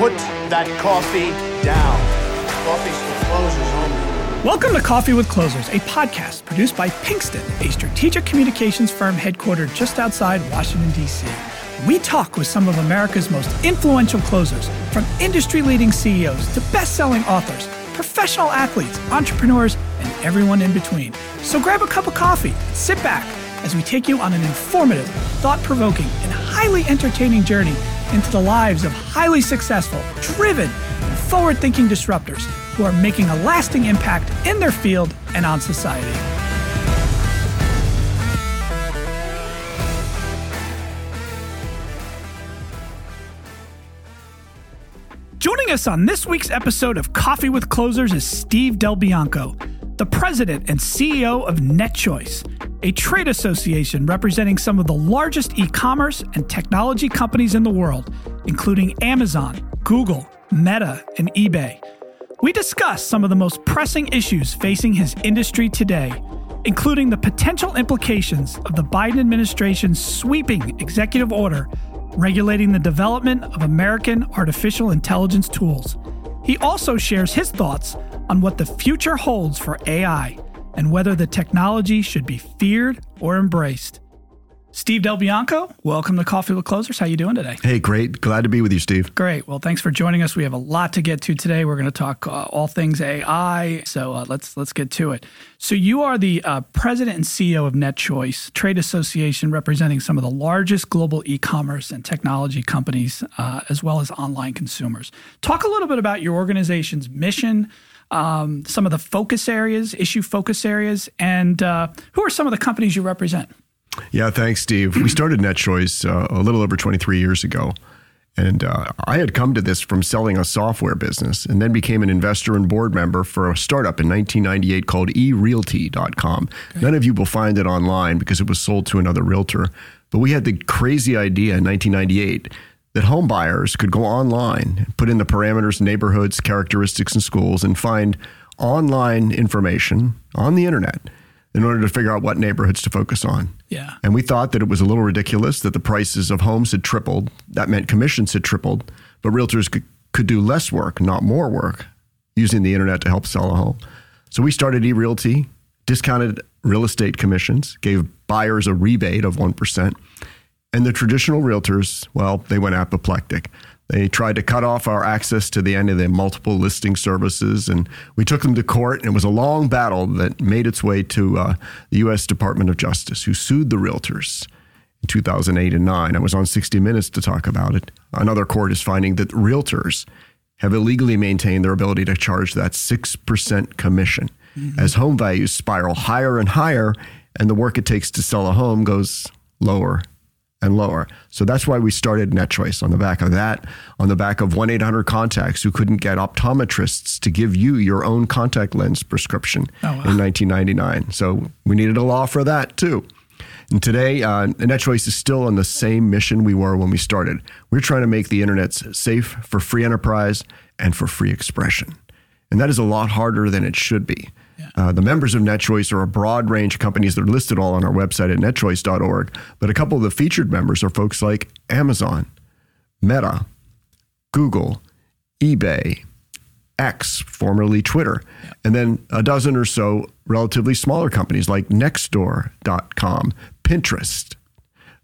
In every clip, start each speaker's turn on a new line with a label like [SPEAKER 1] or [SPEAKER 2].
[SPEAKER 1] Put that coffee down. Coffee's for closers only.
[SPEAKER 2] Welcome to Coffee with Closers, a podcast produced by Pinkston, a strategic communications firm headquartered just outside Washington, D.C. We talk with some of America's most influential closers, from industry leading CEOs to best selling authors, professional athletes, entrepreneurs, and everyone in between. So grab a cup of coffee, sit back as we take you on an informative, thought provoking, and highly entertaining journey into the lives of highly successful, driven, forward thinking disruptors who are making a lasting impact in their field and on society. Joining us on this week's episode of Coffee with Closers is Steve DelBianco, the president and CEO of NetChoice, a trade association representing some of the largest e commerce and technology companies in the world, including Amazon, Google, Meta, and eBay. We discuss some of the most pressing issues facing his industry today, including the potential implications of the Biden administration's sweeping executive order regulating the development of American artificial intelligence tools. He also shares his thoughts on what the future holds for AI and whether the technology should be feared or embraced. Steve DelBianco, welcome to Coffee with Closers. How you doing today?
[SPEAKER 3] Hey, great. Glad to be with you, Steve.
[SPEAKER 2] Great. Well, thanks for joining us. We have a lot to get to today. We're going to talk uh, all things AI. So uh, let's let's get to it. So you are the uh, president and CEO of NetChoice, trade association representing some of the largest global e-commerce and technology companies, uh, as well as online consumers. Talk a little bit about your organization's mission. Um, some of the focus areas, issue focus areas, and uh, who are some of the companies you represent?
[SPEAKER 3] Yeah, thanks, Steve. We started NetChoice uh, a little over 23 years ago. And uh, I had come to this from selling a software business and then became an investor and board member for a startup in 1998 called erealty.com. Okay. None of you will find it online because it was sold to another realtor. But we had the crazy idea in 1998 that home buyers could go online, put in the parameters, neighborhoods, characteristics, and schools, and find online information on the internet in order to figure out what neighborhoods to focus on.
[SPEAKER 2] Yeah.
[SPEAKER 3] And we thought that it was a little ridiculous that the prices of homes had tripled. That meant commissions had tripled, but realtors could, could do less work, not more work, using the internet to help sell a home. So we started eRealty, discounted real estate commissions, gave buyers a rebate of 1%. And the traditional realtors, well, they went apoplectic. They tried to cut off our access to the end of the multiple listing services, and we took them to court. And it was a long battle that made its way to uh, the U.S. Department of Justice, who sued the realtors in 2008 and 9. I was on 60 Minutes to talk about it. Another court is finding that realtors have illegally maintained their ability to charge that 6% commission mm-hmm. as home values spiral higher and higher, and the work it takes to sell a home goes lower and lower. So that's why we started NetChoice on the back of that, on the back of 1 800 contacts who couldn't get optometrists to give you your own contact lens prescription oh, wow. in 1999. So we needed a law for that too. And today, uh, NetChoice is still on the same mission we were when we started. We're trying to make the internet safe for free enterprise and for free expression. And that is a lot harder than it should be. Uh, the members of NetChoice are a broad range of companies that are listed all on our website at netchoice.org. But a couple of the featured members are folks like Amazon, Meta, Google, eBay, X, formerly Twitter, and then a dozen or so relatively smaller companies like Nextdoor.com, Pinterest.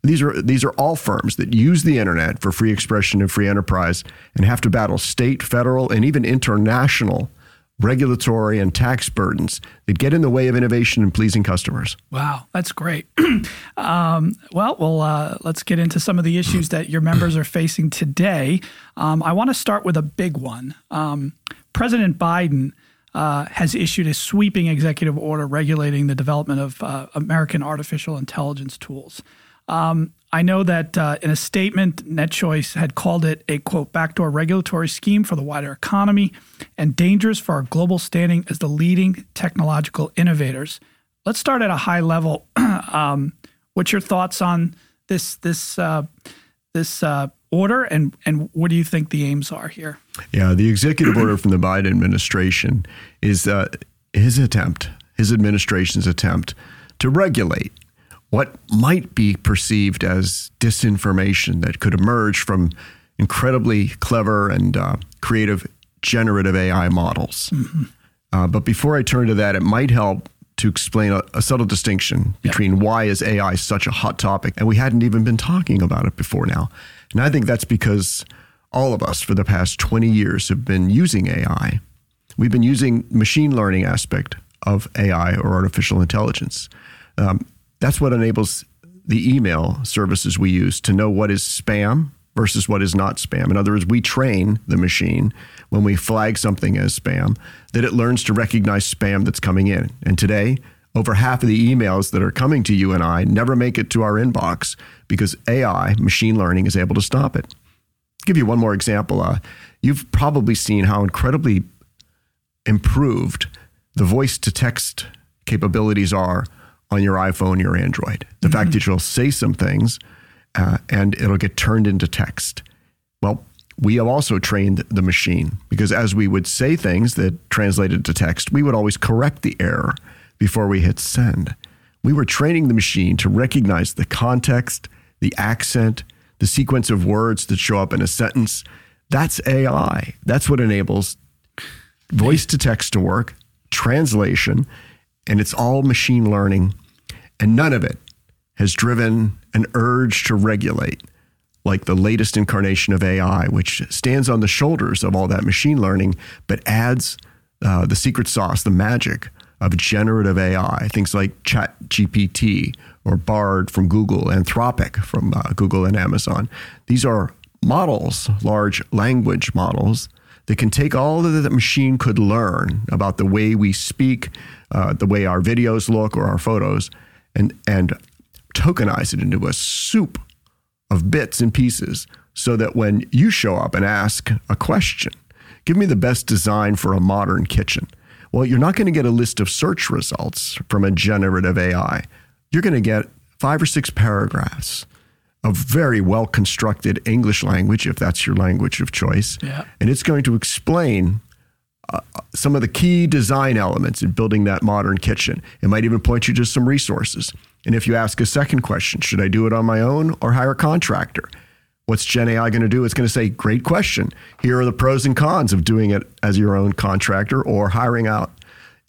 [SPEAKER 3] These are these are all firms that use the internet for free expression and free enterprise and have to battle state, federal, and even international regulatory and tax burdens that get in the way of innovation and pleasing customers.
[SPEAKER 2] Wow, that's great. um, well, well, uh, let's get into some of the issues that your members are facing today. Um, I want to start with a big one. Um, President Biden. Uh, has issued a sweeping executive order regulating the development of uh, American artificial intelligence tools. Um, I know that uh, in a statement, NetChoice had called it a quote backdoor regulatory scheme for the wider economy and dangerous for our global standing as the leading technological innovators. Let's start at a high level. um, what's your thoughts on this this uh, this uh, order, and and what do you think the aims are here?
[SPEAKER 3] Yeah, the executive order from the Biden administration is uh, his attempt, his administration's attempt to regulate what might be perceived as disinformation that could emerge from incredibly clever and uh, creative generative AI models. Uh, but before I turn to that, it might help to explain a, a subtle distinction between why is AI such a hot topic, and we hadn't even been talking about it before now. And I think that's because all of us for the past 20 years have been using AI. We've been using machine learning aspect of AI or artificial intelligence. Um, that's what enables the email services we use to know what is spam versus what is not spam. In other words, we train the machine when we flag something as spam that it learns to recognize spam that's coming in. And today, over half of the emails that are coming to you and I never make it to our inbox because AI, machine learning, is able to stop it. give you one more example. Uh, you've probably seen how incredibly improved the voice to text capabilities are on your iPhone, your Android. The fact that you'll say some things uh, and it'll get turned into text. Well, we have also trained the machine because as we would say things that translated to text, we would always correct the error before we hit send. We were training the machine to recognize the context, the accent, the sequence of words that show up in a sentence. That's AI. That's what enables voice to text to work, translation, and it's all machine learning. And none of it has driven an urge to regulate like the latest incarnation of AI, which stands on the shoulders of all that machine learning, but adds uh, the secret sauce, the magic of generative AI, things like Chat GPT or Bard from Google, Anthropic from uh, Google and Amazon. These are models, large language models that can take all that the machine could learn about the way we speak, uh, the way our videos look or our photos, and and tokenize it into a soup of bits and pieces so that when you show up and ask a question, give me the best design for a modern kitchen. Well, you're not going to get a list of search results from a generative AI. You're going to get five or six paragraphs of very well constructed English language, if that's your language of choice.
[SPEAKER 2] Yeah.
[SPEAKER 3] And it's going to explain uh, some of the key design elements in building that modern kitchen. It might even point you to some resources. And if you ask a second question, should I do it on my own or hire a contractor? What's Gen AI going to do? It's going to say, great question. Here are the pros and cons of doing it as your own contractor or hiring out.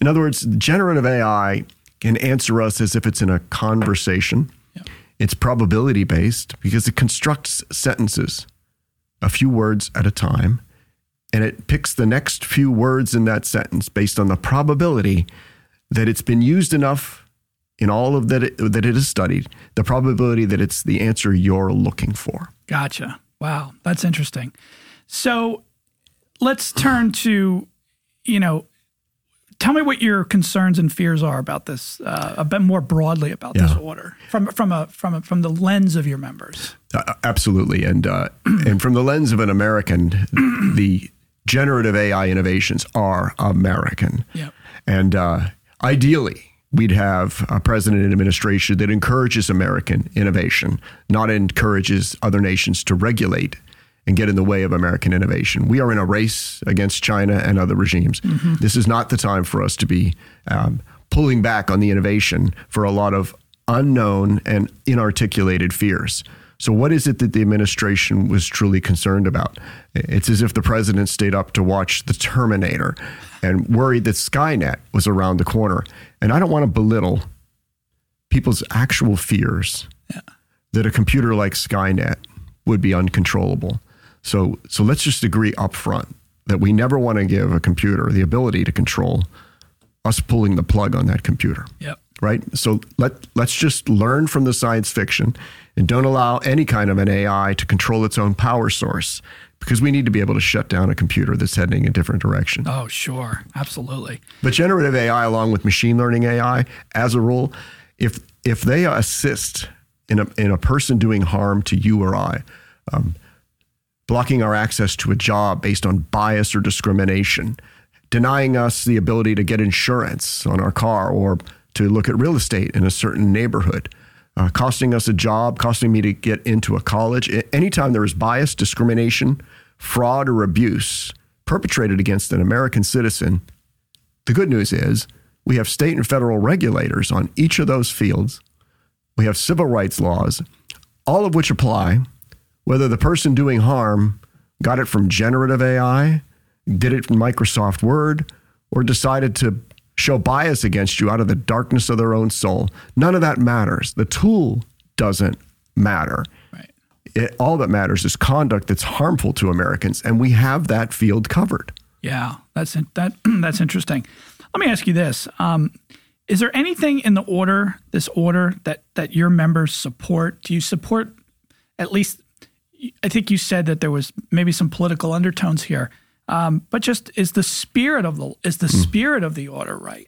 [SPEAKER 3] In other words, generative AI can answer us as if it's in a conversation. It's probability based because it constructs sentences a few words at a time and it picks the next few words in that sentence based on the probability that it's been used enough in all of that it, that it is studied, the probability that it's the answer you're looking for.
[SPEAKER 2] Gotcha. Wow, that's interesting. So let's turn to, you know, tell me what your concerns and fears are about this, uh, a bit more broadly about this order from from a from a, from the lens of your members.
[SPEAKER 3] Uh, absolutely, and uh, and from the lens of an American, the generative AI innovations are American.
[SPEAKER 2] Yep.
[SPEAKER 3] And uh, ideally, we'd have a president and administration that encourages American innovation, not encourages other nations to regulate and get in the way of American innovation. We are in a race against China and other regimes. This is not the time for us to be um, pulling back on the innovation for a lot of unknown and inarticulated fears. So, what is it that the administration was truly concerned about? It's as if the president stayed up to watch The Terminator and worried that Skynet was around the corner. And I don't want to belittle people's actual fears that a computer like Skynet would be uncontrollable. So, so let's just agree up front that we never want to give a computer the ability to control us pulling the plug on that computer
[SPEAKER 2] Yep.
[SPEAKER 3] Right? So let let's just learn from the science fiction and don't allow any kind of an AI to control its own power source because we need to be able to shut down a computer that's heading in a different direction.
[SPEAKER 2] Oh, sure, absolutely.
[SPEAKER 3] But generative AI, along with machine learning AI, as a rule, if if they assist in a in a person doing harm to you or I, um, blocking our access to a job based on bias or discrimination, denying us the ability to get insurance on our car or to look at real estate in a certain neighborhood, uh, costing us a job, costing me to get into a college. Anytime there is bias, discrimination, fraud, or abuse perpetrated against an American citizen, the good news is we have state and federal regulators on each of those fields. We have civil rights laws, all of which apply whether the person doing harm got it from generative AI, did it from Microsoft Word, or decided to show bias against you out of the darkness of their own soul. None of that matters. The tool doesn't matter.
[SPEAKER 2] Right.
[SPEAKER 3] It, all that matters is conduct that's harmful to Americans, and we have that field covered.
[SPEAKER 2] Yeah, that's that that's interesting. Let me ask you this: um, Is there anything in the order, this order, that that your members support? Do you support at least? I think you said that there was maybe some political undertones here, um, but just is the spirit of the is the spirit of the order right?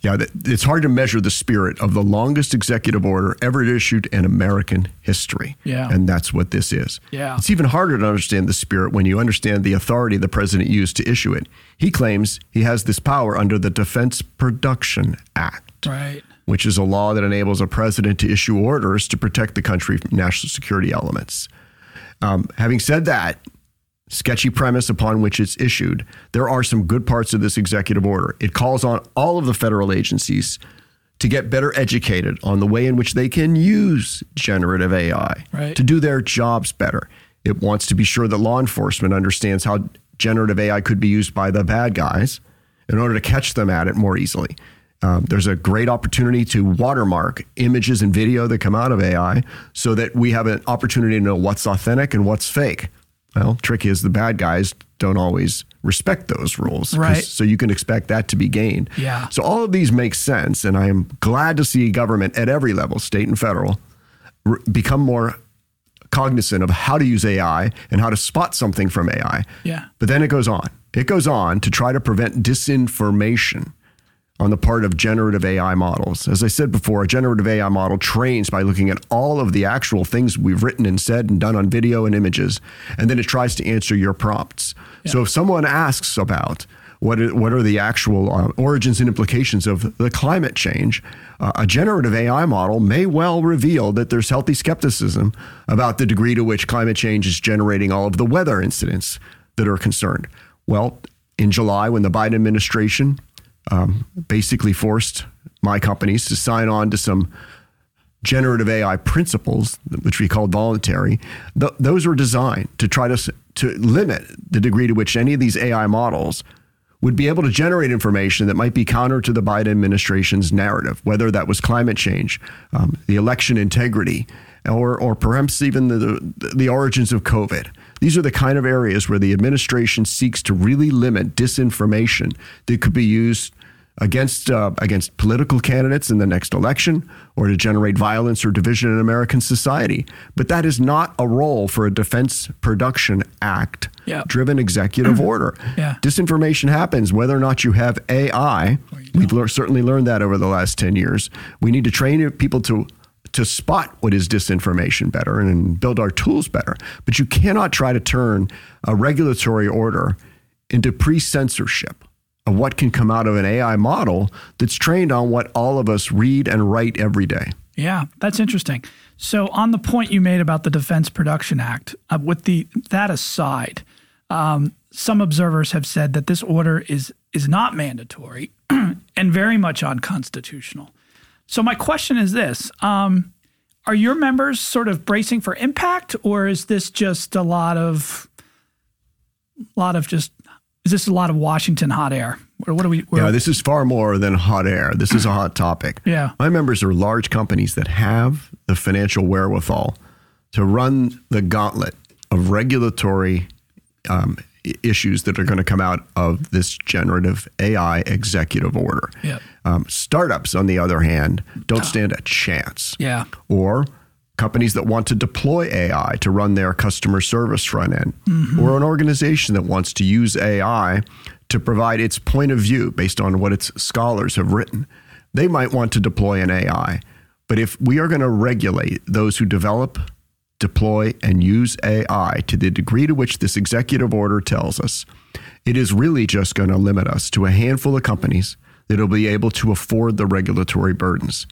[SPEAKER 3] Yeah, it's hard to measure the spirit of the longest executive order ever issued in American history.
[SPEAKER 2] Yeah.
[SPEAKER 3] And that's what this is.
[SPEAKER 2] Yeah.
[SPEAKER 3] It's even harder to understand the spirit when you understand the authority the president used to issue it. He claims he has this power under the Defense Production Act.
[SPEAKER 2] Right.
[SPEAKER 3] Which is a law that enables a president to issue orders to protect the country from national security elements. Um, having said that, sketchy premise upon which it's issued, there are some good parts of this executive order. It calls on all of the federal agencies to get better educated on the way in which they can use generative AI
[SPEAKER 2] Right.
[SPEAKER 3] to do their jobs better. It wants to be sure that law enforcement understands how generative AI could be used by the bad guys in order to catch them at it more easily. Um, there's a great opportunity to watermark images and video that come out of AI so that we have an opportunity to know what's authentic and what's fake. Well, trick is the bad guys don't always respect those rules.
[SPEAKER 2] Right.
[SPEAKER 3] So you can expect that to be gained.
[SPEAKER 2] Yeah.
[SPEAKER 3] So all of these make sense. And I am glad to see government at every level, state and federal, r- become more cognizant of how to use AI and how to spot something from AI.
[SPEAKER 2] Yeah.
[SPEAKER 3] But then it goes on. It goes on to try to prevent disinformation on the part of generative AI models. As I said before, a generative AI model trains by looking at all of the actual things we've written and said and done on video and images, and then it tries to answer your prompts. So if someone asks about what are, what are the actual uh, origins and implications of the climate change, uh, a generative AI model may well reveal that there's healthy skepticism about the degree to which climate change is generating all of the weather incidents that are concerned. Well, in July, when the Biden administration um, basically forced my companies to sign on to some generative AI principles, which we called voluntary. Th- those were designed to try to to limit the degree to which any of these AI models would be able to generate information that might be counter to the Biden administration's narrative, whether that was climate change, um, the election integrity, or or perhaps even the, the the origins of COVID. These are the kind of areas where the administration seeks to really limit disinformation that could be used against uh, against political candidates in the next election or to generate violence or division in American society. But that is not a role for a Defense Production Act
[SPEAKER 2] Yeah.
[SPEAKER 3] driven executive order.
[SPEAKER 2] Yeah.
[SPEAKER 3] Disinformation happens whether or not you have AI. We've lear- certainly learned that over the last 10 years. We need to train people to to spot what is disinformation better and build our tools better. But you cannot try to turn a regulatory order into pre-censorship what can come out of an AI model that's trained on what all of us read and write every day.
[SPEAKER 2] Yeah, that's interesting. So, on the point you made about the Defense Production Act, uh, with the that aside, um, some observers have said that this order is is not mandatory and very much unconstitutional. So, my question is this: um, Are your members sort of bracing for impact, or is this just a lot of, lot of just? Is this a lot of Washington hot air? Or what are we?
[SPEAKER 3] Yeah, this is far more than hot air. This is a hot topic.
[SPEAKER 2] Yeah.
[SPEAKER 3] My members are large companies that have the financial wherewithal to run the gauntlet of regulatory um, issues that are going to come out of this generative AI executive order.
[SPEAKER 2] Yeah.
[SPEAKER 3] Um, startups, on the other hand, don't stand a chance.
[SPEAKER 2] Yeah.
[SPEAKER 3] Or companies that want to deploy AI to run their customer service front end, mm-hmm. or an organization that wants to use AI to provide its point of view based on what its scholars have written. They might want to deploy an AI. But if we are going to regulate those who develop, deploy, and use AI to the degree to which this executive order tells us, it is really just going to limit us to a handful of companies that will be able to afford the regulatory burdens.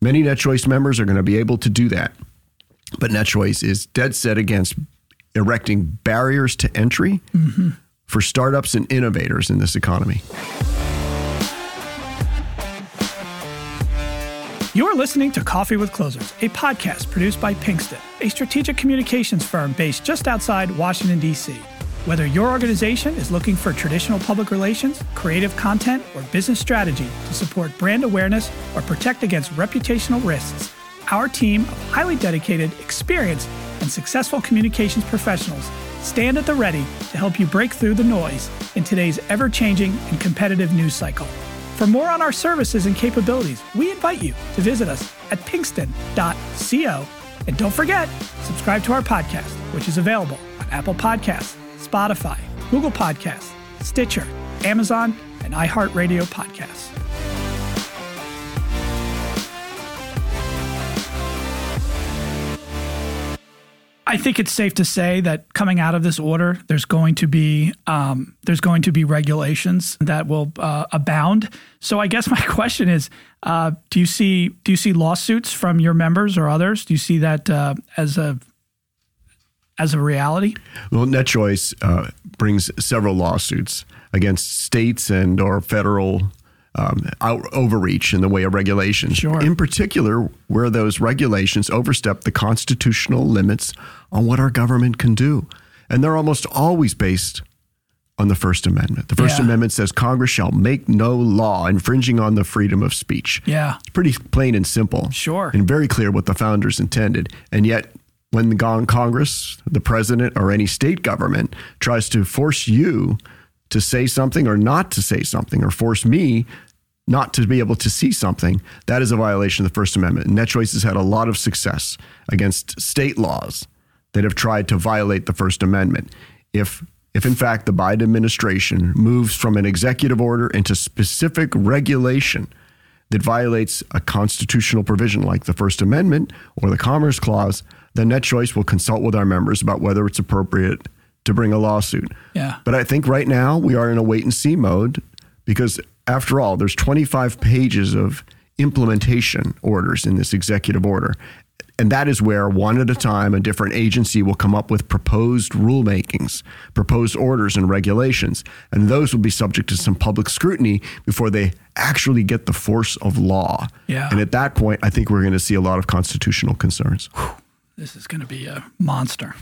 [SPEAKER 3] Many NetChoice members are going to be able to do that. But NetChoice is dead set against erecting barriers to entry for startups and innovators in this economy.
[SPEAKER 2] You're listening to Coffee with Closers, a podcast produced by Pinkston, a strategic communications firm based just outside Washington, D.C. Whether your organization is looking for traditional public relations, creative content, or business strategy to support brand awareness or protect against reputational risks, our team of highly dedicated, experienced, and successful communications professionals stand at the ready to help you break through the noise in today's ever changing and competitive news cycle. For more on our services and capabilities, we invite you to visit us at pinkston.co. And don't forget, subscribe to our podcast, which is available on Apple Podcasts, Spotify, Google Podcasts, Stitcher, Amazon, and iHeartRadio podcasts. I think it's safe to say that coming out of this order, there's going to be um, there's going to be regulations that will uh, abound. So I guess my question is, uh, do you see do you see lawsuits from your members or others? Do you see that uh, as a as a reality?
[SPEAKER 3] Well, NetChoice uh, brings several lawsuits against states and or federal um, out, overreach in the way of regulations.
[SPEAKER 2] Sure.
[SPEAKER 3] In particular, where those regulations overstep the constitutional limits on what our government can do. And they're almost always based on the First Amendment. The First
[SPEAKER 2] Yeah.
[SPEAKER 3] Amendment says Congress shall make no law infringing on the freedom of speech.
[SPEAKER 2] Yeah.
[SPEAKER 3] It's pretty plain and simple.
[SPEAKER 2] Sure.
[SPEAKER 3] And very clear what the founders intended. And yet, when the Congress, the president, or any state government tries to force you to say something or not to say something, or force me not to be able to see something, that is a violation of the First Amendment. And NetChoice has had a lot of success against state laws that have tried to violate the First Amendment. If if in fact the Biden administration moves from an executive order into specific regulation that violates a constitutional provision like the First Amendment or the Commerce Clause, then NetChoice will consult with our members about whether it's appropriate to bring a lawsuit.
[SPEAKER 2] Yeah.
[SPEAKER 3] But I think right now we are in a wait and see mode because after all, there's 25 pages of implementation orders in this executive order. And that is where one at a time a different agency will come up with proposed rulemakings, proposed orders and regulations. And those will be subject to some public scrutiny before they actually get the force of law.
[SPEAKER 2] Yeah.
[SPEAKER 3] And at that point, I think we're going to see a lot of constitutional concerns.
[SPEAKER 2] This is going to be a monster.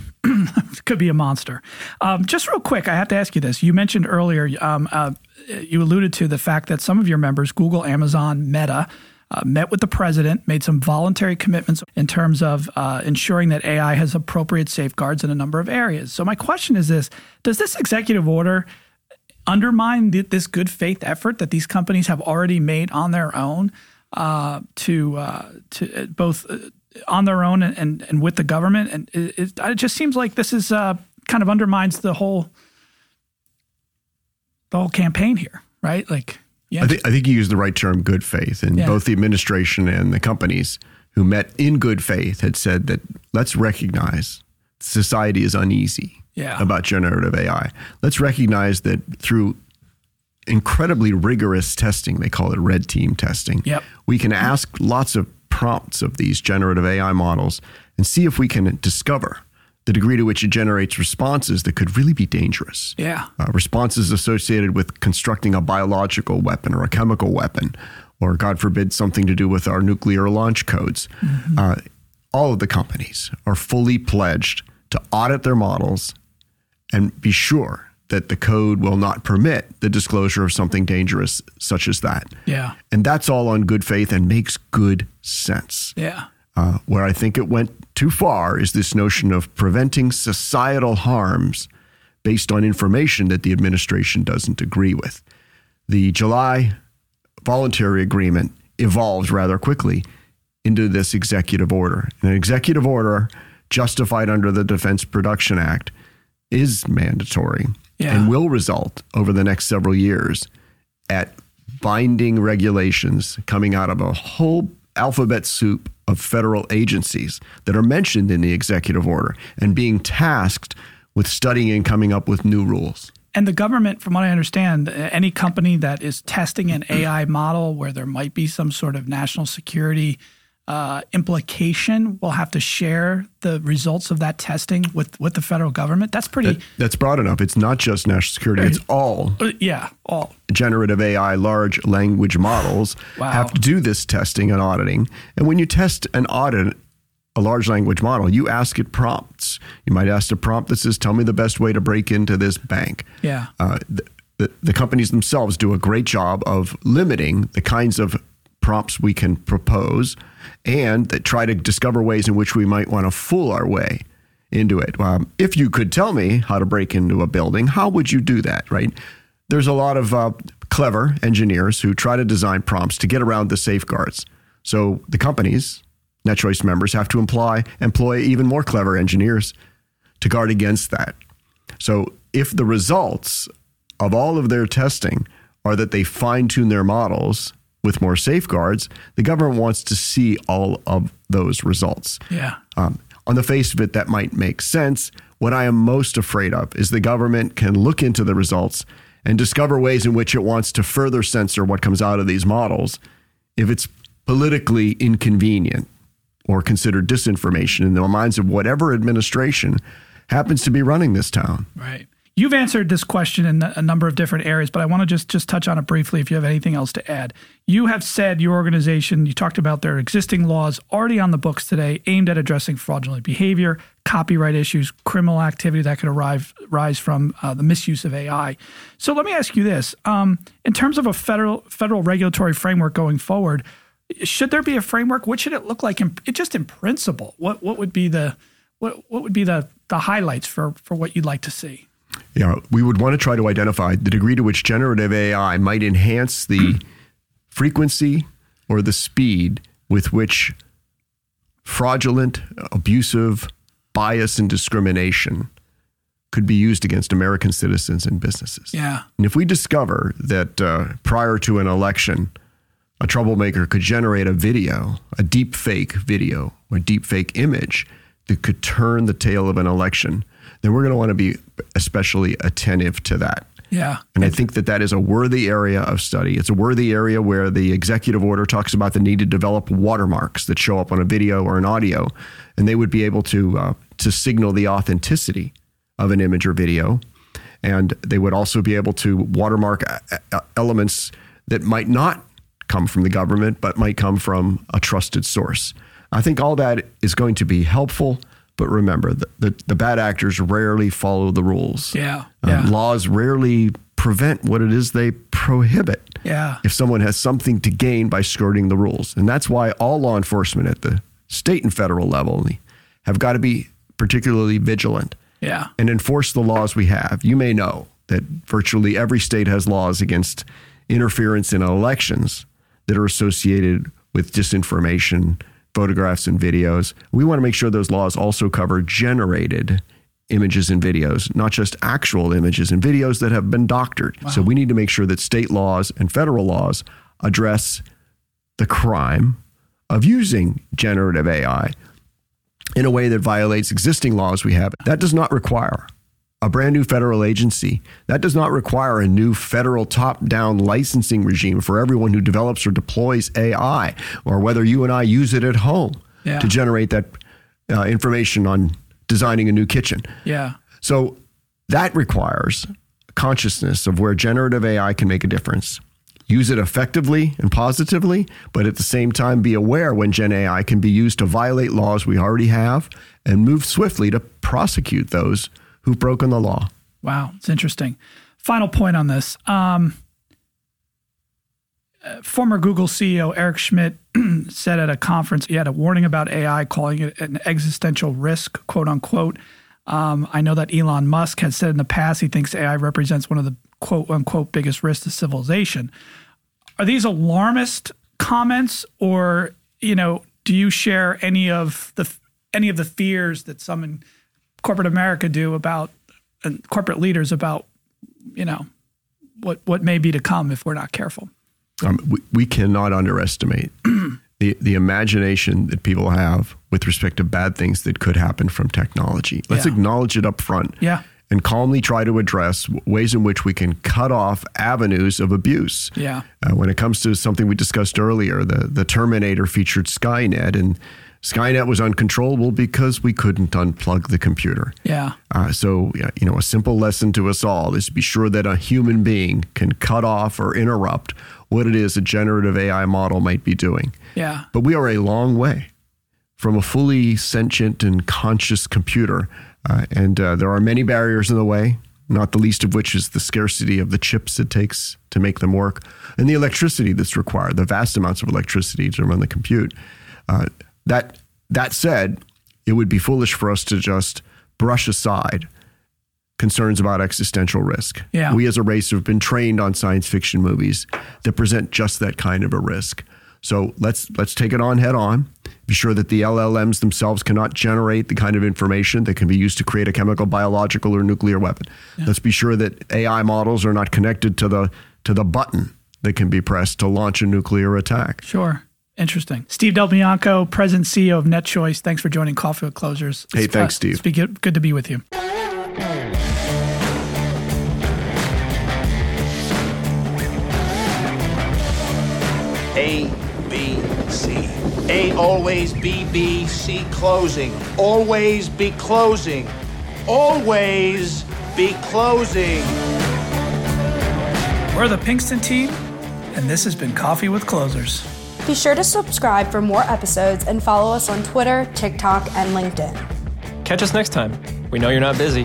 [SPEAKER 2] could be a monster. Um, just real quick, I have to ask you this. You mentioned earlier, um, uh, you alluded to the fact that some of your members, Google, Amazon, Meta, uh, met with the president, made some voluntary commitments in terms of uh, ensuring that AI has appropriate safeguards in a number of areas. So, my question is this Does this executive order undermine th- this good faith effort that these companies have already made on their own uh, to uh, to uh, both uh, on their own and, and, and with the government? And it, it, it just seems like this is uh, kind of undermines the whole the whole campaign here, right? Like, yeah,
[SPEAKER 3] I think, I think you used the right term, good faith. And
[SPEAKER 2] Yeah.
[SPEAKER 3] both the administration and the companies who met in good faith had said that let's recognize society is uneasy
[SPEAKER 2] Yeah.
[SPEAKER 3] about generative AI. Let's recognize that through incredibly rigorous testing, they call it red team testing,
[SPEAKER 2] Yep.
[SPEAKER 3] we can ask lots of prompts of these generative AI models and see if we can discover the degree to which it generates responses that could really be dangerous.
[SPEAKER 2] Yeah,
[SPEAKER 3] uh, responses associated with constructing a biological weapon or a chemical weapon, or God forbid, something to do with our nuclear launch codes. Uh, all of the companies are fully pledged to audit their models and be sure that the code will not permit the disclosure of something dangerous such as that.
[SPEAKER 2] yeah,
[SPEAKER 3] And that's all on good faith and makes good sense.
[SPEAKER 2] yeah,
[SPEAKER 3] Uh, where I think it went too far is this notion of preventing societal harms based on information that the administration doesn't agree with. The July voluntary agreement evolved rather quickly into this executive order. An executive order justified under the Defense Production Act is mandatory
[SPEAKER 2] Yeah.
[SPEAKER 3] and will result over the next several years at binding regulations coming out of a whole alphabet soup of federal agencies that are mentioned in the executive order and being tasked with studying and coming up with new rules.
[SPEAKER 2] And the government, from what I understand, any company that is testing an AI model where there might be some sort of national security uh, implication will have to share the results of that testing with, with the federal government. That's pretty.
[SPEAKER 3] That, that's broad enough. It's not just national security, it's all
[SPEAKER 2] uh, yeah, all.
[SPEAKER 3] generative AI large language models
[SPEAKER 2] Wow.
[SPEAKER 3] have to do this testing and auditing. And when you test and audit a large language model, you ask it prompts. You might ask a prompt that says, Tell me the best way to break into this bank.
[SPEAKER 2] Yeah.
[SPEAKER 3] Uh, the, the, the companies themselves do a great job of limiting the kinds of prompts we can propose and that try to discover ways in which we might want to fool our way into it. Um, if you could tell me how to break into a building, how would you do that, right? There's a lot of uh, clever engineers who try to design prompts to get around the safeguards. So the companies, NetChoice members, have to employ, employ even more clever engineers to guard against that. So if the results of all of their testing are that they fine tune their models with more safeguards, the government wants to see all of those results.
[SPEAKER 2] Yeah.
[SPEAKER 3] Um, on the face of it, that might make sense. What I am most afraid of is the government can look into the results and discover ways in which it wants to further censor what comes out of these models if it's politically inconvenient or considered disinformation in the minds of whatever administration happens to be running this town.
[SPEAKER 2] Right. You've answered this question in a number of different areas, but I want to just just touch on it briefly if you have anything else to add. You have said your organization, you talked about their existing laws already on the books today aimed at addressing fraudulent behavior, copyright issues, criminal activity that could arrive, rise from uh, the misuse of AI. So let me ask you this. Um, in terms of a federal federal regulatory framework going forward, should there be a framework? What should it look like in it just in principle? What what would be the what what would be the the highlights for for what you'd like to see?
[SPEAKER 3] Yeah, we would want to try to identify the degree to which generative AI might enhance the frequency or the speed with which fraudulent, abusive, bias, and discrimination could be used against American citizens and businesses.
[SPEAKER 2] Yeah.
[SPEAKER 3] And if we discover that uh, prior to an election, a troublemaker could generate a video, a deep fake video or deep fake image that could turn the tail of an election, then we're going to want to be especially attentive to that.
[SPEAKER 2] Yeah.
[SPEAKER 3] And I think that that is a worthy area of study. It's a worthy area where the executive order talks about the need to develop watermarks that show up on a video or an audio, and they would be able to uh, to signal the authenticity of an image or video, and they would also be able to watermark uh, uh, elements that might not come from the government but might come from a trusted source. I think all that is going to be helpful. But remember, the, the, the bad actors rarely follow the rules.
[SPEAKER 2] Yeah.
[SPEAKER 3] Um,
[SPEAKER 2] Yeah.
[SPEAKER 3] laws rarely prevent what it is they prohibit
[SPEAKER 2] Yeah.
[SPEAKER 3] if someone has something to gain by skirting the rules. And that's why all law enforcement at the state and federal level have got to be particularly vigilant
[SPEAKER 2] Yeah.
[SPEAKER 3] and enforce the laws we have. You may know that virtually every state has laws against interference in elections that are associated with disinformation, photographs, and videos. We want to make sure those laws also cover generated images and videos, not just actual images and videos that have been doctored. So we need to make sure that state laws and federal laws address the crime of using generative AI in a way that violates existing laws we have. That does not require a brand new federal agency. That does not require a new federal top down licensing regime for everyone who develops or deploys AI, or whether you and I use it at home
[SPEAKER 2] Yeah.
[SPEAKER 3] to generate that uh, information on designing a new kitchen.
[SPEAKER 2] Yeah.
[SPEAKER 3] So that requires consciousness of where generative AI can make a difference. Use it effectively and positively, but at the same time be aware when Gen AI can be used to violate laws we already have and move swiftly to prosecute those who've broken the law.
[SPEAKER 2] Wow, it's interesting. Final point on this. Um, uh, former Google CEO Eric Schmidt said at a conference he had a warning about AI, calling it an existential risk, quote unquote. Um, I know that Elon Musk has said in the past he thinks AI represents one of the quote unquote biggest risks to civilization. Are these alarmist comments, or you know, do you share any of the any of the fears that some corporate America do about and corporate leaders about you know what what may be to come if we're not careful.
[SPEAKER 3] Um, we, we cannot underestimate the, the imagination that people have with respect to bad things that could happen from technology. Let's
[SPEAKER 2] Yeah.
[SPEAKER 3] acknowledge it up front.
[SPEAKER 2] Yeah.
[SPEAKER 3] and calmly try to address ways in which we can cut off avenues of abuse.
[SPEAKER 2] Yeah.
[SPEAKER 3] Uh, when it comes to something we discussed earlier, the, the Terminator featured Skynet, and Skynet was uncontrollable because we couldn't unplug the computer.
[SPEAKER 2] Yeah.
[SPEAKER 3] Uh, so, you know, a simple lesson to us all is to be sure that a human being can cut off or interrupt what it is a generative AI model might be doing.
[SPEAKER 2] Yeah.
[SPEAKER 3] But we are a long way from a fully sentient and conscious computer. Uh, and uh, there are many barriers in the way, not the least of which is the scarcity of the chips it takes to make them work and the electricity that's required, the vast amounts of electricity to run the compute. That, that said, it would be foolish for us to just brush aside concerns about existential risk.
[SPEAKER 2] Yeah.
[SPEAKER 3] We as a race have been trained on science fiction movies that present just that kind of a risk. So let's let's take it on head on. Be sure that the LLMs themselves cannot generate the kind of information that can be used to create a chemical, biological, or nuclear weapon. Yeah. Let's be sure that AI models are not connected to the to the button that can be pressed to launch a nuclear attack.
[SPEAKER 2] Sure. Interesting. Steve DelBianco, President CEO of NetChoice. Thanks for joining Coffee with Closers.
[SPEAKER 3] Hey, it's, thanks, Steve.
[SPEAKER 2] It's good, good to be with you.
[SPEAKER 1] A, B, C. A always B, B, C closing. Always be closing. Always be closing.
[SPEAKER 2] We're the Pinkston team, and this has been Coffee with Closers.
[SPEAKER 4] Be sure to subscribe for more episodes and follow us on Twitter, TikTok, and LinkedIn.
[SPEAKER 5] Catch us next time. We know you're not busy.